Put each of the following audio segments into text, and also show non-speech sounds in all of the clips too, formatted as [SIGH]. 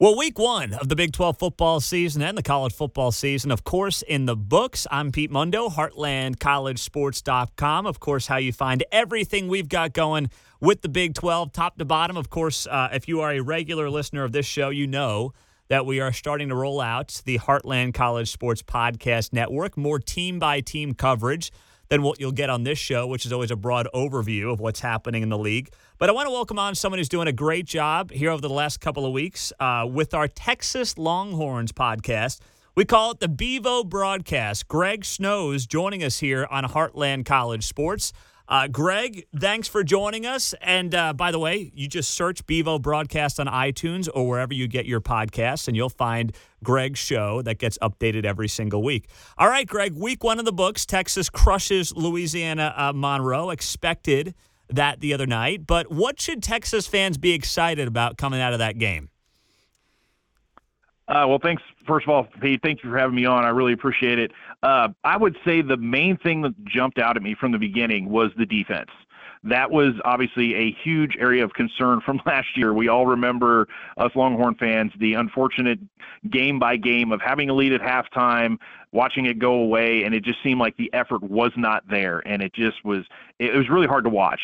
Well, week one of the Big 12 football season and the college football season, of course, in the books. I'm Pete Mundo, HeartlandCollegeSports.com. Of course, how you find everything we've got going with the Big 12, top to bottom. Of course, uh, if you are a regular listener of this show, you know that we are starting to roll out the Heartland College Sports Podcast Network, more team by team coverage than what you'll get on this show, which is always a broad overview of what's happening in the league. But I want to welcome on someone who's doing a great job here over the last couple of weeks uh, with our Texas Longhorns podcast. We call it the Bevo broadcast. Greg Snows joining us here on Heartland College Sports. Uh, Greg, thanks for joining us. And uh, by the way, you just search Bevo Broadcast on iTunes or wherever you get your podcasts, and you'll find Greg's show that gets updated every single week. All right, Greg, week one of the books. Texas crushes Louisiana uh, Monroe. Expected that the other night. But what should Texas fans be excited about coming out of that game? Uh, well, thanks. First of all, Pete, thank you for having me on. I really appreciate it. Uh, I would say the main thing that jumped out at me from the beginning was the defense. That was obviously a huge area of concern from [LAUGHS] last year. We all remember us Longhorn fans the unfortunate game by game of having a lead at halftime, watching it go away, and it just seemed like the effort was not there, and it just was. It was really hard to watch.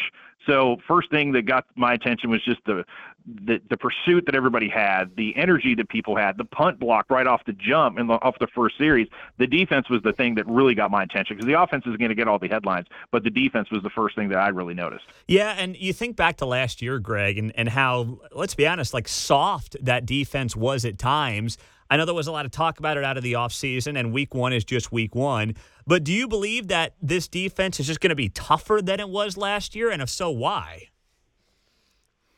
So first thing that got my attention was just the, the the pursuit that everybody had, the energy that people had, the punt block right off the jump and off the first series. The defense was the thing that really got my attention because the offense is going to get all the headlines, but the defense was the first thing that I really noticed. Yeah, and you think back to last year, Greg, and, and how let's be honest, like soft that defense was at times. I know there was a lot of talk about it out of the offseason, and week one is just week one. But do you believe that this defense is just going to be tougher than it was last year? And if so, why?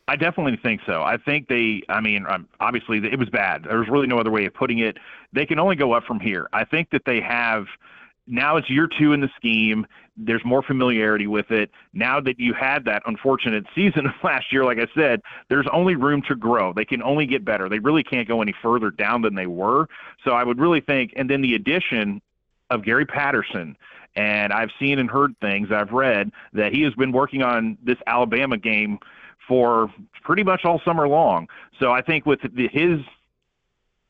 I definitely think so. I think they, I mean, um, obviously it was bad. There's really no other way of putting it. They can only go up from here. I think that they have now it's year two in the scheme. There's more familiarity with it. Now that you had that unfortunate [LAUGHS] season of last year, like I said, there's only room to grow. They can only get better. They really can't go any further down than they were. So I would really think, and then the addition of Gary Patterson. And I've seen and heard things, I've read that he has been working on this Alabama game for pretty much all summer long. So I think with the, his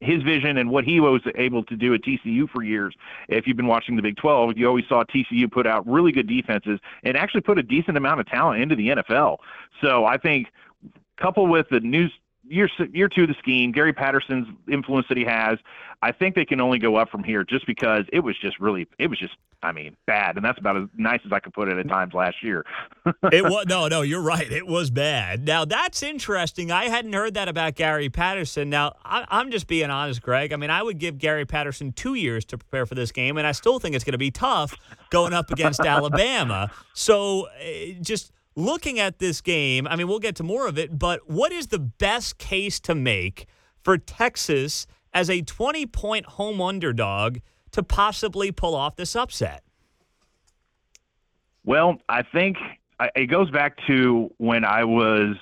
his vision and what he was able to do at TCU for years. If you've been watching the Big 12, you always saw TCU put out really good defenses and actually put a decent amount of talent into the NFL. So I think coupled with the news year year two of the scheme, Gary Patterson's influence that he has, I think they can only go up from here just because it was just really it was just I mean bad, and that's about as nice as I could put it at times last year. [LAUGHS] it was no, no, you're right. It was bad. Now that's interesting. I hadn't heard that about Gary Patterson. Now I, I'm just being honest, Greg. I mean, I would give Gary Patterson two years to prepare for this game, and I still think it's going to be tough going up against [LAUGHS] Alabama. So eh, just looking at this game, I mean, we'll get to more of it, but what is the best case to make for Texas as a 20 point home underdog to possibly pull off this upset? Well, I think it goes back to when I was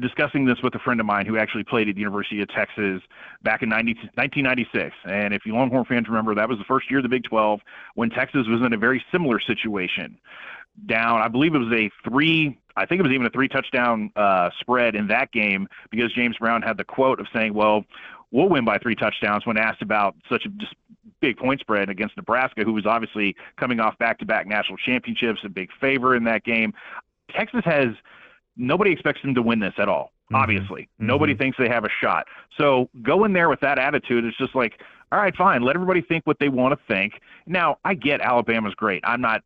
discussing this with a friend of mine who actually played at the University of Texas back in 90, 1996. And if you Longhorn fans remember, that was the first year of the Big 12 when Texas was in a very similar situation down. I believe it was a three. I think it was even a three touchdown uh, spread in that game because James Brown had the quote of saying, "Well, we'll win by three touchdowns." When asked about such a just big point spread against Nebraska, who was obviously coming off back-to-back national championships, a big favor in that game. Texas has nobody expects them to win this at all. Mm-hmm. Obviously, mm-hmm. nobody thinks they have a shot. So go in there with that attitude. It's just like, all right, fine. Let everybody think what they want to think. Now, I get Alabama's great. I'm not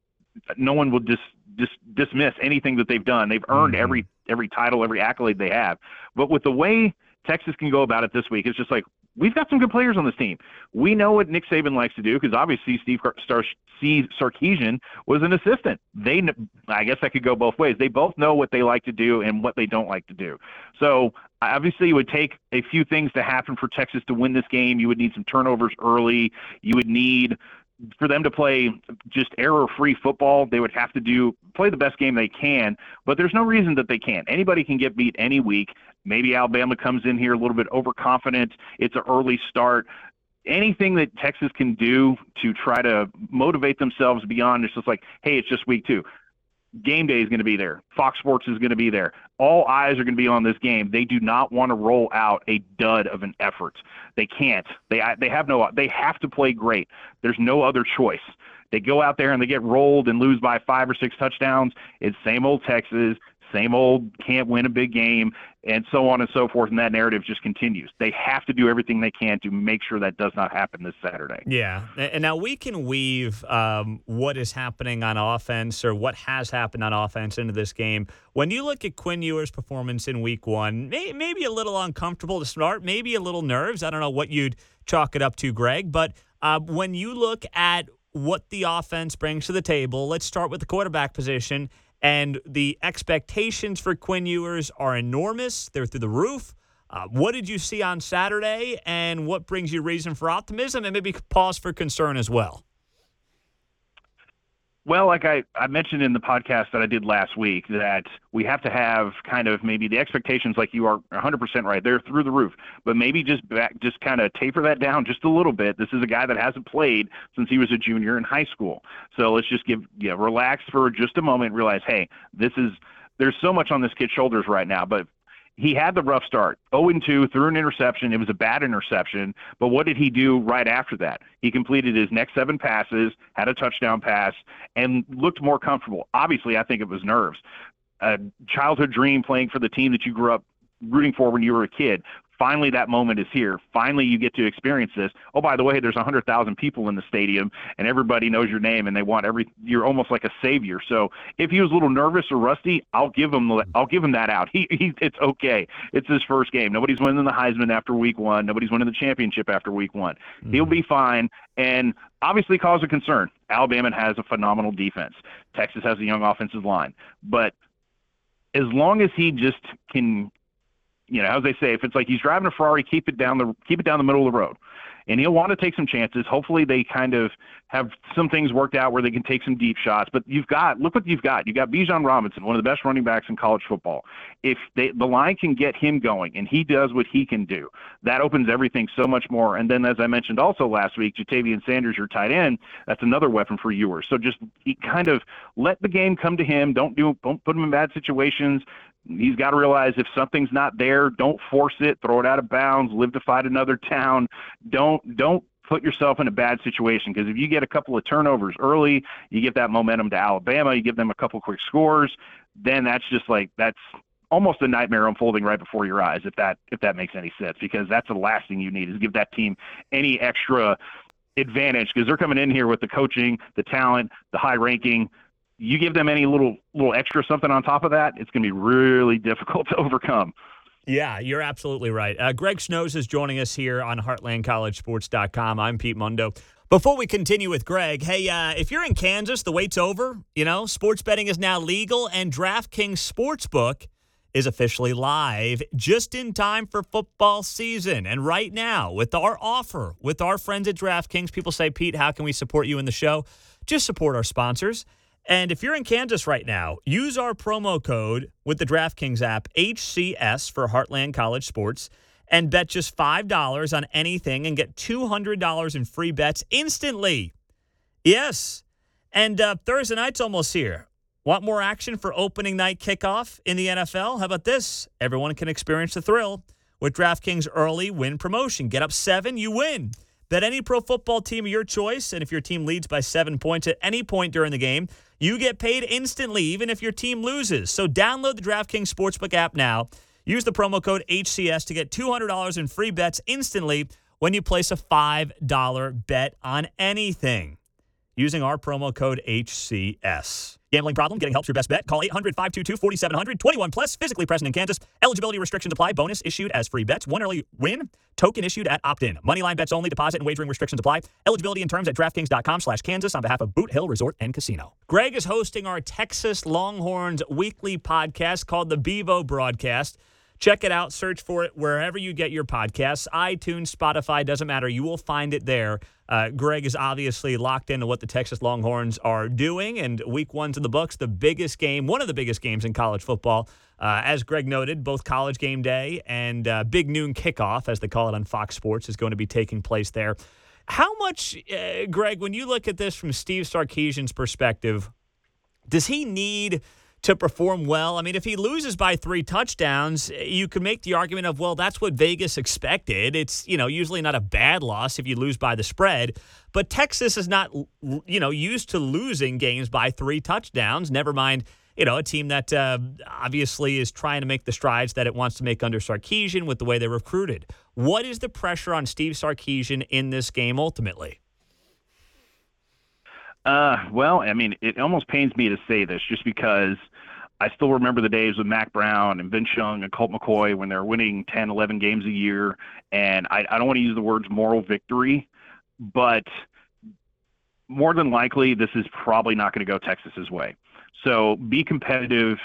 no one will just dis, dismiss anything that they've done. They've earned mm-hmm. every every title, every accolade they have. But with the way Texas can go about it this week, it's just like we've got some good players on this team. We know what Nick Saban likes to do because obviously Steve Star- Steve Sarkisian was an assistant. They, I guess, that could go both ways. They both know what they like to do and what they don't like to do. So obviously, it would take a few things to happen for Texas to win this game. You would need some turnovers early. You would need for them to play just error-free football, they would have to do play the best game they can. But there's no reason that they can't. Anybody can get beat any week. Maybe Alabama comes in here a little bit overconfident. It's an early start. Anything that Texas can do to try to motivate themselves beyond it's just like, hey, it's just week two. Game day is going to be there. Fox Sports is going to be there. All eyes are going to be on this game. They do not want to roll out a dud of an effort. They can't. They they have no. They have to play great. There's no other choice. They go out there and they get rolled and lose by five or six touchdowns. It's same old Texas same old can't win a big game, and so on and so forth. And that narrative just continues. They have to do everything they can to make sure that does not happen this Saturday. Yeah. And now we can weave um, what is happening on offense or what has happened on offense into this game. When you look at Quinn Ewers' performance in week one, may, maybe a little uncomfortable to start, maybe a little nerves. I don't know what you'd chalk it up to, Greg. But uh, when you look at what the offense brings to the table, let's start with the quarterback position and the expectations for Quinn Ewers are enormous. They're through the roof. Uh, what did you see on Saturday, and what brings you reason for optimism and maybe pause for concern as well? Well, like I, I mentioned in the podcast that I did last week, that we have to have kind of maybe the expectations, like you are 100% right, they're through the roof, but maybe just back, just kind of taper that down just a little bit. This is a guy that hasn't played since he was a junior in high school, so let's just give, yeah, relax for just a moment, realize, hey, this is there's so much on this kid's shoulders right now, but he had the rough start 0 2 threw an interception. It was a bad interception. But what did he do right after that? He completed his next seven passes, had a touchdown pass, and looked more comfortable. Obviously, I think it was nerves. A childhood dream playing for the team that you grew up rooting for when you were a kid finally that moment is here. Finally, you get to experience this. Oh, by the way, there's 100,000 people in the stadium, and everybody knows your name, and they want every. You're almost like a savior. So if he was a little nervous or rusty, I'll give him. I'll give him that out. He, he it's okay. It's his first game. Nobody's winning the Heisman after week one. Nobody's winning the championship after week one. Mm-hmm. He'll be fine. And obviously, cause a concern. Alabama has a phenomenal defense. Texas has a young offensive line, but as long as he just can you know, as they say, if it's like he's driving a Ferrari, keep it down the keep it down the middle of the road. And he'll want to take some chances. Hopefully, they kind of have some things worked out where they can take some deep shots. But you've got look what you've got. You've got Bijan Robinson, one of the best running backs in college football. If they, the line can get him going and he does what he can do, that opens everything so much more. And then, as I mentioned also last week, Ja'Tavion Sanders, your tight end, that's another weapon for Ewers. So just kind of let the game come to him. Don't do don't put him in bad situations he's got to realize if something's not there, don't force it, throw it out of bounds, live to fight another town. Don't don't put yourself in a bad situation because if you get a couple of turnovers early, you give that momentum to Alabama, you give them a couple quick scores, then that's just like that's almost a nightmare unfolding right before your eyes if that if that makes any sense because that's the last thing you need is give that team any extra advantage because they're coming in here with the coaching, the talent, the high ranking, you give them any little little extra something on top of that, it's going to be really difficult [LAUGHS] to overcome. Yeah, you're absolutely right. Uh, Greg Snows is joining us here on HeartlandCollegeSports.com. I'm Pete Mundo. Before we continue with Greg, hey, uh, if you're in Kansas, the wait's over. You know, sports betting is now legal, and DraftKings Sportsbook is officially live just in time for football season. And right now, with our offer with our friends at DraftKings, people say, Pete, how can we support you in the show? Just support our sponsors. And if you're in Kansas right now, use our promo code with the DraftKings app, HCS for Heartland College Sports, and bet just $5 on anything and get $200 in free bets instantly. Yes. And uh, Thursday night's almost here. Want more action for opening night kickoff in the NFL? How about this? Everyone can experience the thrill with DraftKings early win promotion. Get up seven, you win. Bet any pro football team of your choice, and if your team leads by seven points at any point during the game, you get paid instantly, even if your team loses. So download the DraftKings Sportsbook app now. Use the promo code HCS to get $200 in free bets instantly when you place a $5 bet on anything using our promo code HCS. Gambling problem? Getting help's your best bet. Call 800 522 4700. 21 plus, physically present in Kansas. Eligibility restrictions apply. Bonus issued as free bets. One early win. Token issued at opt in. Moneyline bets only. Deposit and wagering restrictions apply. Eligibility and terms at DraftKings.com slash Kansas on behalf of Boot Hill Resort and Casino. Greg is hosting our Texas Longhorns weekly podcast called the Bevo Broadcast. Check it out. Search for it wherever you get your podcasts iTunes, Spotify, doesn't matter. You will find it there. Uh, Greg is obviously locked into what the Texas Longhorns are doing, and week one's in the books, the biggest game, one of the biggest games in college football. Uh, as Greg noted, both college game day and uh, big noon kickoff, as they call it on Fox Sports, is going to be taking place there. How much, uh, Greg, when you look at this from Steve Sarkisian's perspective, does he need to perform well? I mean, if he loses by three touchdowns, you could make the argument of, well, that's what Vegas expected. It's, you know, usually not a bad loss if you lose by the spread. But Texas is not, you know, used to losing games by three touchdowns, never mind you know, a team that uh, obviously is trying to make the strides that it wants to make under Sarkisian with the way they recruited. What is the pressure on Steve Sarkisian in this game ultimately? Uh, well, I mean, it almost pains me to say this just because I still remember the days with Mack Brown and Vince Young and Colt McCoy when they're winning 10, 11 games a year. And I, I don't want to use the words moral victory, but more than likely, this is probably not going to go Texas's way. So be competitive.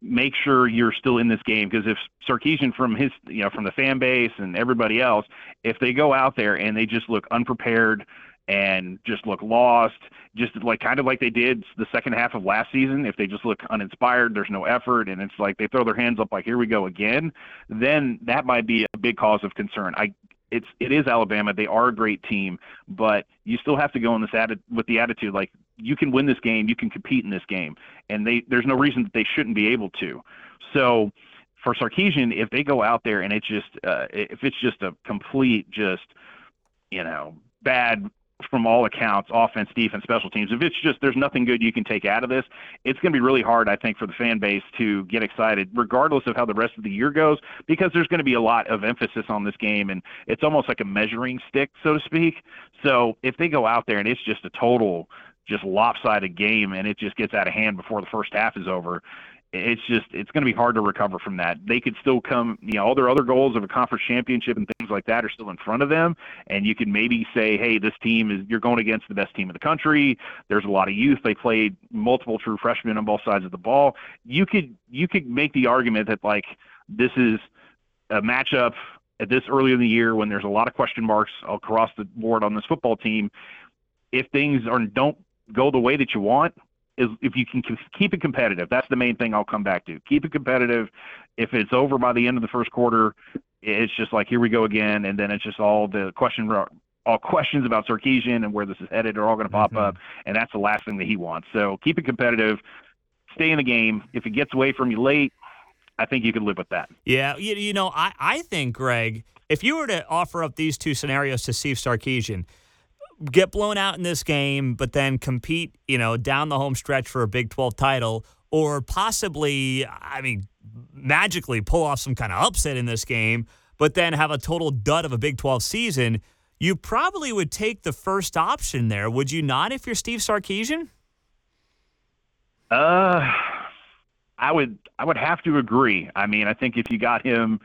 Make sure you're still in this game because if Sarkisian from his, you know, from the fan base and everybody else, if they go out there and they just look unprepared and just look lost, just like kind of like they did the second half of last season. If they just look uninspired, there's no effort, and it's like they throw their hands up like here we go again, then that might be a big cause of concern. I it's it is Alabama. They are a great team, but you still have to go in this atti- with the attitude like you can win this game, you can compete in this game, and they there's no reason that they shouldn't be able to. So for Sarkisian, if they go out there and it's just uh, if it's just a complete just you know bad from all accounts, offense, defense, special teams. If it's just there's nothing good you can take out of this, it's going to be really hard, I think, for the fan base to get excited, regardless of how the rest of the year goes, because there's going to be a lot of emphasis on this game, and it's almost like a measuring stick, so to speak. So if they go out there and it's just a total just lopsided game and it just gets out of hand before the first half is over, it's just it's going to be hard to recover from that. They could still come, you know, all their other goals of a conference championship and things like that are still in front of them, and you can maybe say, hey, this team is you're going against the best team in the country. There's a lot of youth. They played multiple true freshmen on both sides of the ball. You could you could make the argument that like this is a matchup at this early in the year when there's a lot of question marks across the board on this football team. If things are don't go the way that you want, is if you can keep it competitive. That's the main thing I'll come back to. Keep it competitive. If it's over by the end of the first quarter, it's just like here we go again, and then it's just all the question all questions about Sarkisian and where this is headed are all going to pop mm-hmm. up, and that's the last thing that he wants. So keep it competitive, stay in the game. If it gets away from you late, I think you can live with that. Yeah, you, you know, I, I think, Greg, if you were to offer up these two scenarios to Steve Sarkisian – get blown out in this game, but then compete, you know, down the home stretch for a Big 12 title, or possibly, I mean, magically pull off some kind of upset in this game, but then have a total dud of a Big 12 season, you probably would take the first option there, would you not, if you're Steve Sarkisian? Uh, I would I would have to agree. I mean, I think if you got him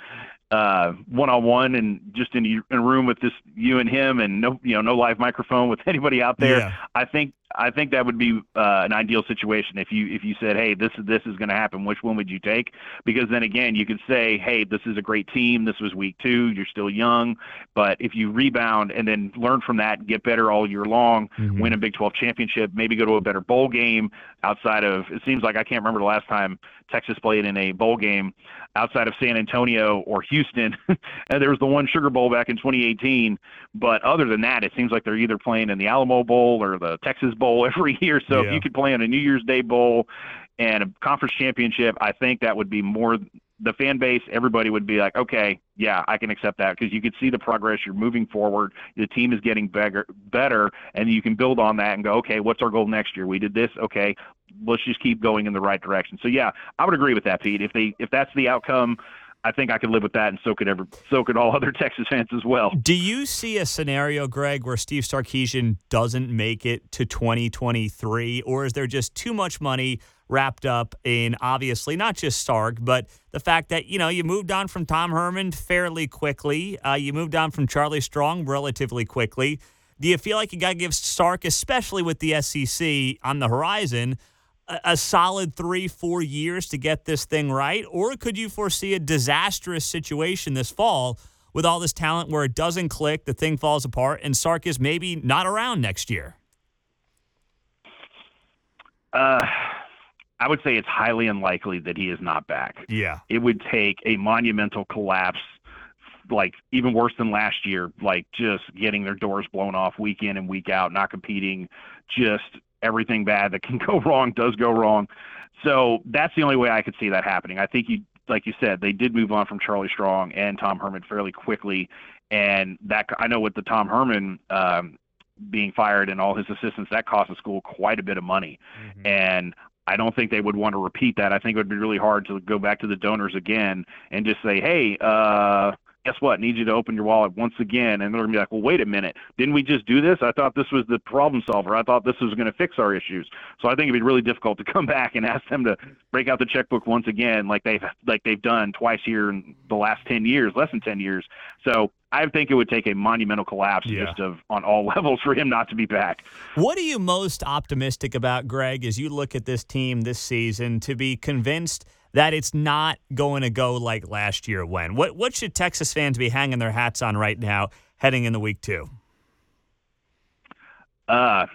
one on one and just in, in a room with just you and him and no you know no live microphone with [LAUGHS] anybody out there. Yeah. I think I think that would be uh, an ideal situation if you if you said, hey, this this is going to happen. Which one would you take? Because then again, you could say, hey, this is a great team. This was week two. You're still young, but if you rebound and then learn from that, get better all year long, mm-hmm. win a Big 12 championship, maybe go to a better bowl game outside of. It seems like I can't remember the last time Texas played in a bowl game outside of San Antonio or Houston. [LAUGHS] and there was the one Sugar Bowl back in 2018. But other than that, it seems like they're either playing in the Alamo Bowl or the Texas Bowl [LAUGHS] every year. So yeah. if you could play in a New Year's Day Bowl and a conference championship, I think that would be more the fan base, everybody would be like, okay, yeah, I can accept that because you could see the progress. You're moving forward. The team is getting better, better, and you can build on that and go, okay, what's our goal next year? We did this, okay, let's just keep going in the right direction. So yeah, I would agree with that, Pete. If they if that's the outcome, I think I could live with that, and so could ever, so could all [LAUGHS] other Texas fans as well. Do you see a scenario, Greg, where Steve Sarkisian doesn't make it to 2023, or is there just too much money wrapped up in obviously not just Sark, but the fact that you know you moved on from Tom Herman fairly quickly, uh, you moved on from Charlie Strong relatively quickly. Do you feel like you got to give Sark, especially with the SEC on the horizon? A solid three, four years to get this thing right? Or could you foresee a disastrous situation this fall with all this talent where it doesn't click, the thing falls apart, and Sark is maybe not around next year? Uh, I would say it's highly unlikely that he is not back. Yeah. It would take a monumental collapse like even worse than last year, like just getting their doors blown off week in and week out, not competing, just everything bad that can [LAUGHS] go wrong does go wrong. So that's the only way I could see that happening. I think you, like you said, they did move on from Charlie Strong and Tom Herman fairly quickly, and that I know with the Tom Herman um, being fired and all his assistants, that cost the school quite a bit of money, mm-hmm. and I don't think they would want to repeat that. I think it would be really hard to go back to the donors again and just say, "Hey, uh, guess what? Need you to open your wallet once again. And they're going to be like, well, wait a minute. Didn't we just do this? I thought this was the problem solver. I thought this was going to fix our issues. So I think it'd be really difficult to [LAUGHS] come back and ask them to break out the checkbook once again, like they've like they've done twice here in the last 10 years, less than 10 years. So I think it would take a monumental collapse yeah. just of on all [LAUGHS] levels for him not to be back. What are you most optimistic about, Greg, as you look at this team this season to be convinced – that it's not going to go like last year when? What what should Texas fans be hanging their hats on right now heading into week two? Uh,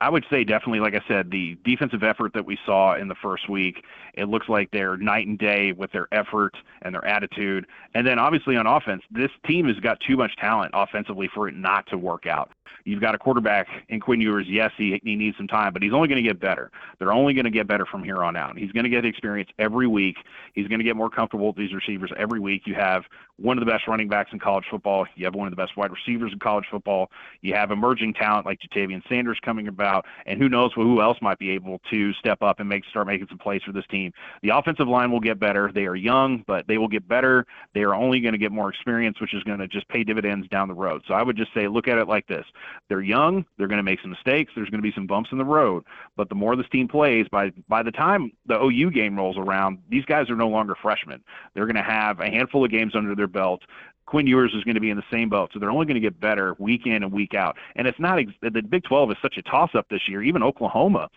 I would say definitely, like I said, the defensive effort that we saw in the first week, it looks like they're night and day with their effort and their attitude. And then obviously on offense, this team has got too much talent offensively for it not to work out. You've got a quarterback in Quinn Ewers. Yes, he, he needs some time, but he's only going to get better. They're only going to get better from here on out. He's going to get experience every week. He's going to get more comfortable with these receivers every week. You have one of the best running backs in college football. You have one of the best wide receivers in college football. You have emerging talent like Ja'Tavion Sanders coming about, and who knows who else might be able to step up and make start making some plays for this team. The offensive line will get better. They are young, but they will get better. They are only going to get more experience, which is going to just pay dividends down the road. So I would just say, look at it like this: they're young. They're going to make some mistakes. There's going to be some bumps in the road. But the more this team plays, by by the time the OU game rolls around, these guys are no longer freshmen. They're going to have a handful of games under their belt. Quinn Ewers is going to be in the same boat, so they're only going to get better week in and week out. And it's not the Big 12 is such a toss-up this year. Even Oklahoma,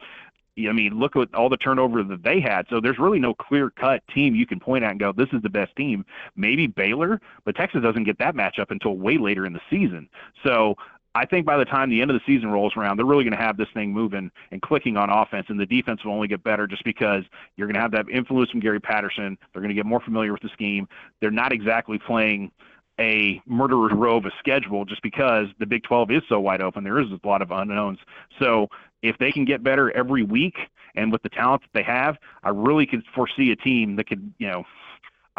I mean, look at all the turnover that they had. So there's really no clear-cut team you can point at and go, this is the best team. Maybe Baylor, but Texas doesn't get that matchup until way later in the season. So I think by the time the end of the season rolls around, they're really going to have this thing moving and clicking on offense, and the defense will only get better just because you're going to have that influence from Gary Patterson. They're going to get more familiar with the scheme. They're not exactly playing a murderer's row of a schedule just because the Big 12 is so wide open. There is a lot of unknowns. So if they can get better every week and with the talent that they have, I really could foresee a team that could, you know,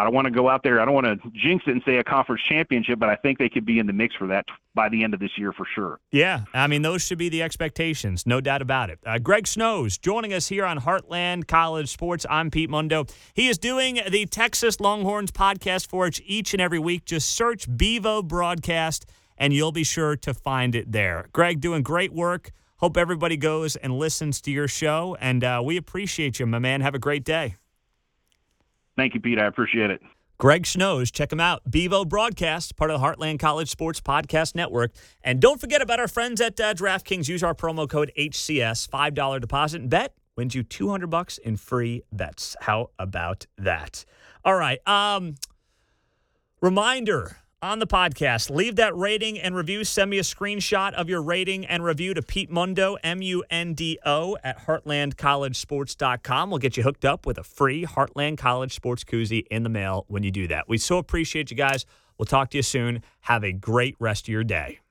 I don't want to go out there. I don't want to jinx it and say a conference championship, but I think they could be in the mix for that by the end of this year for sure. Yeah, I mean those should be the expectations, no doubt about it. Uh, Greg Snows joining us here on Heartland College Sports. I'm Pete Mundo. He is doing the Texas Longhorns podcast for us each and every week. Just search Bevo Broadcast, and you'll be sure to find it there. Greg, doing great work. Hope everybody goes and listens to your show, and uh, we appreciate you, my man. Have a great day. Thank you, Pete. I appreciate it. Greg Snows, check him out. Bevo Broadcast, part of the Heartland College Sports Podcast Network. And don't forget about our friends at uh, DraftKings. Use our promo code HCS, $5 deposit and bet wins you 200 bucks in free bets. How about that? All right. Um, reminder on the podcast. Leave that rating and review. Send me a screenshot of your rating and review to Pete Mundo, M U N D O, at heartlandcollegesports.com. We'll get you hooked up with a free Heartland College Sports koozie in the mail when you do that. We so appreciate you guys. We'll talk to you soon. Have a great rest of your day.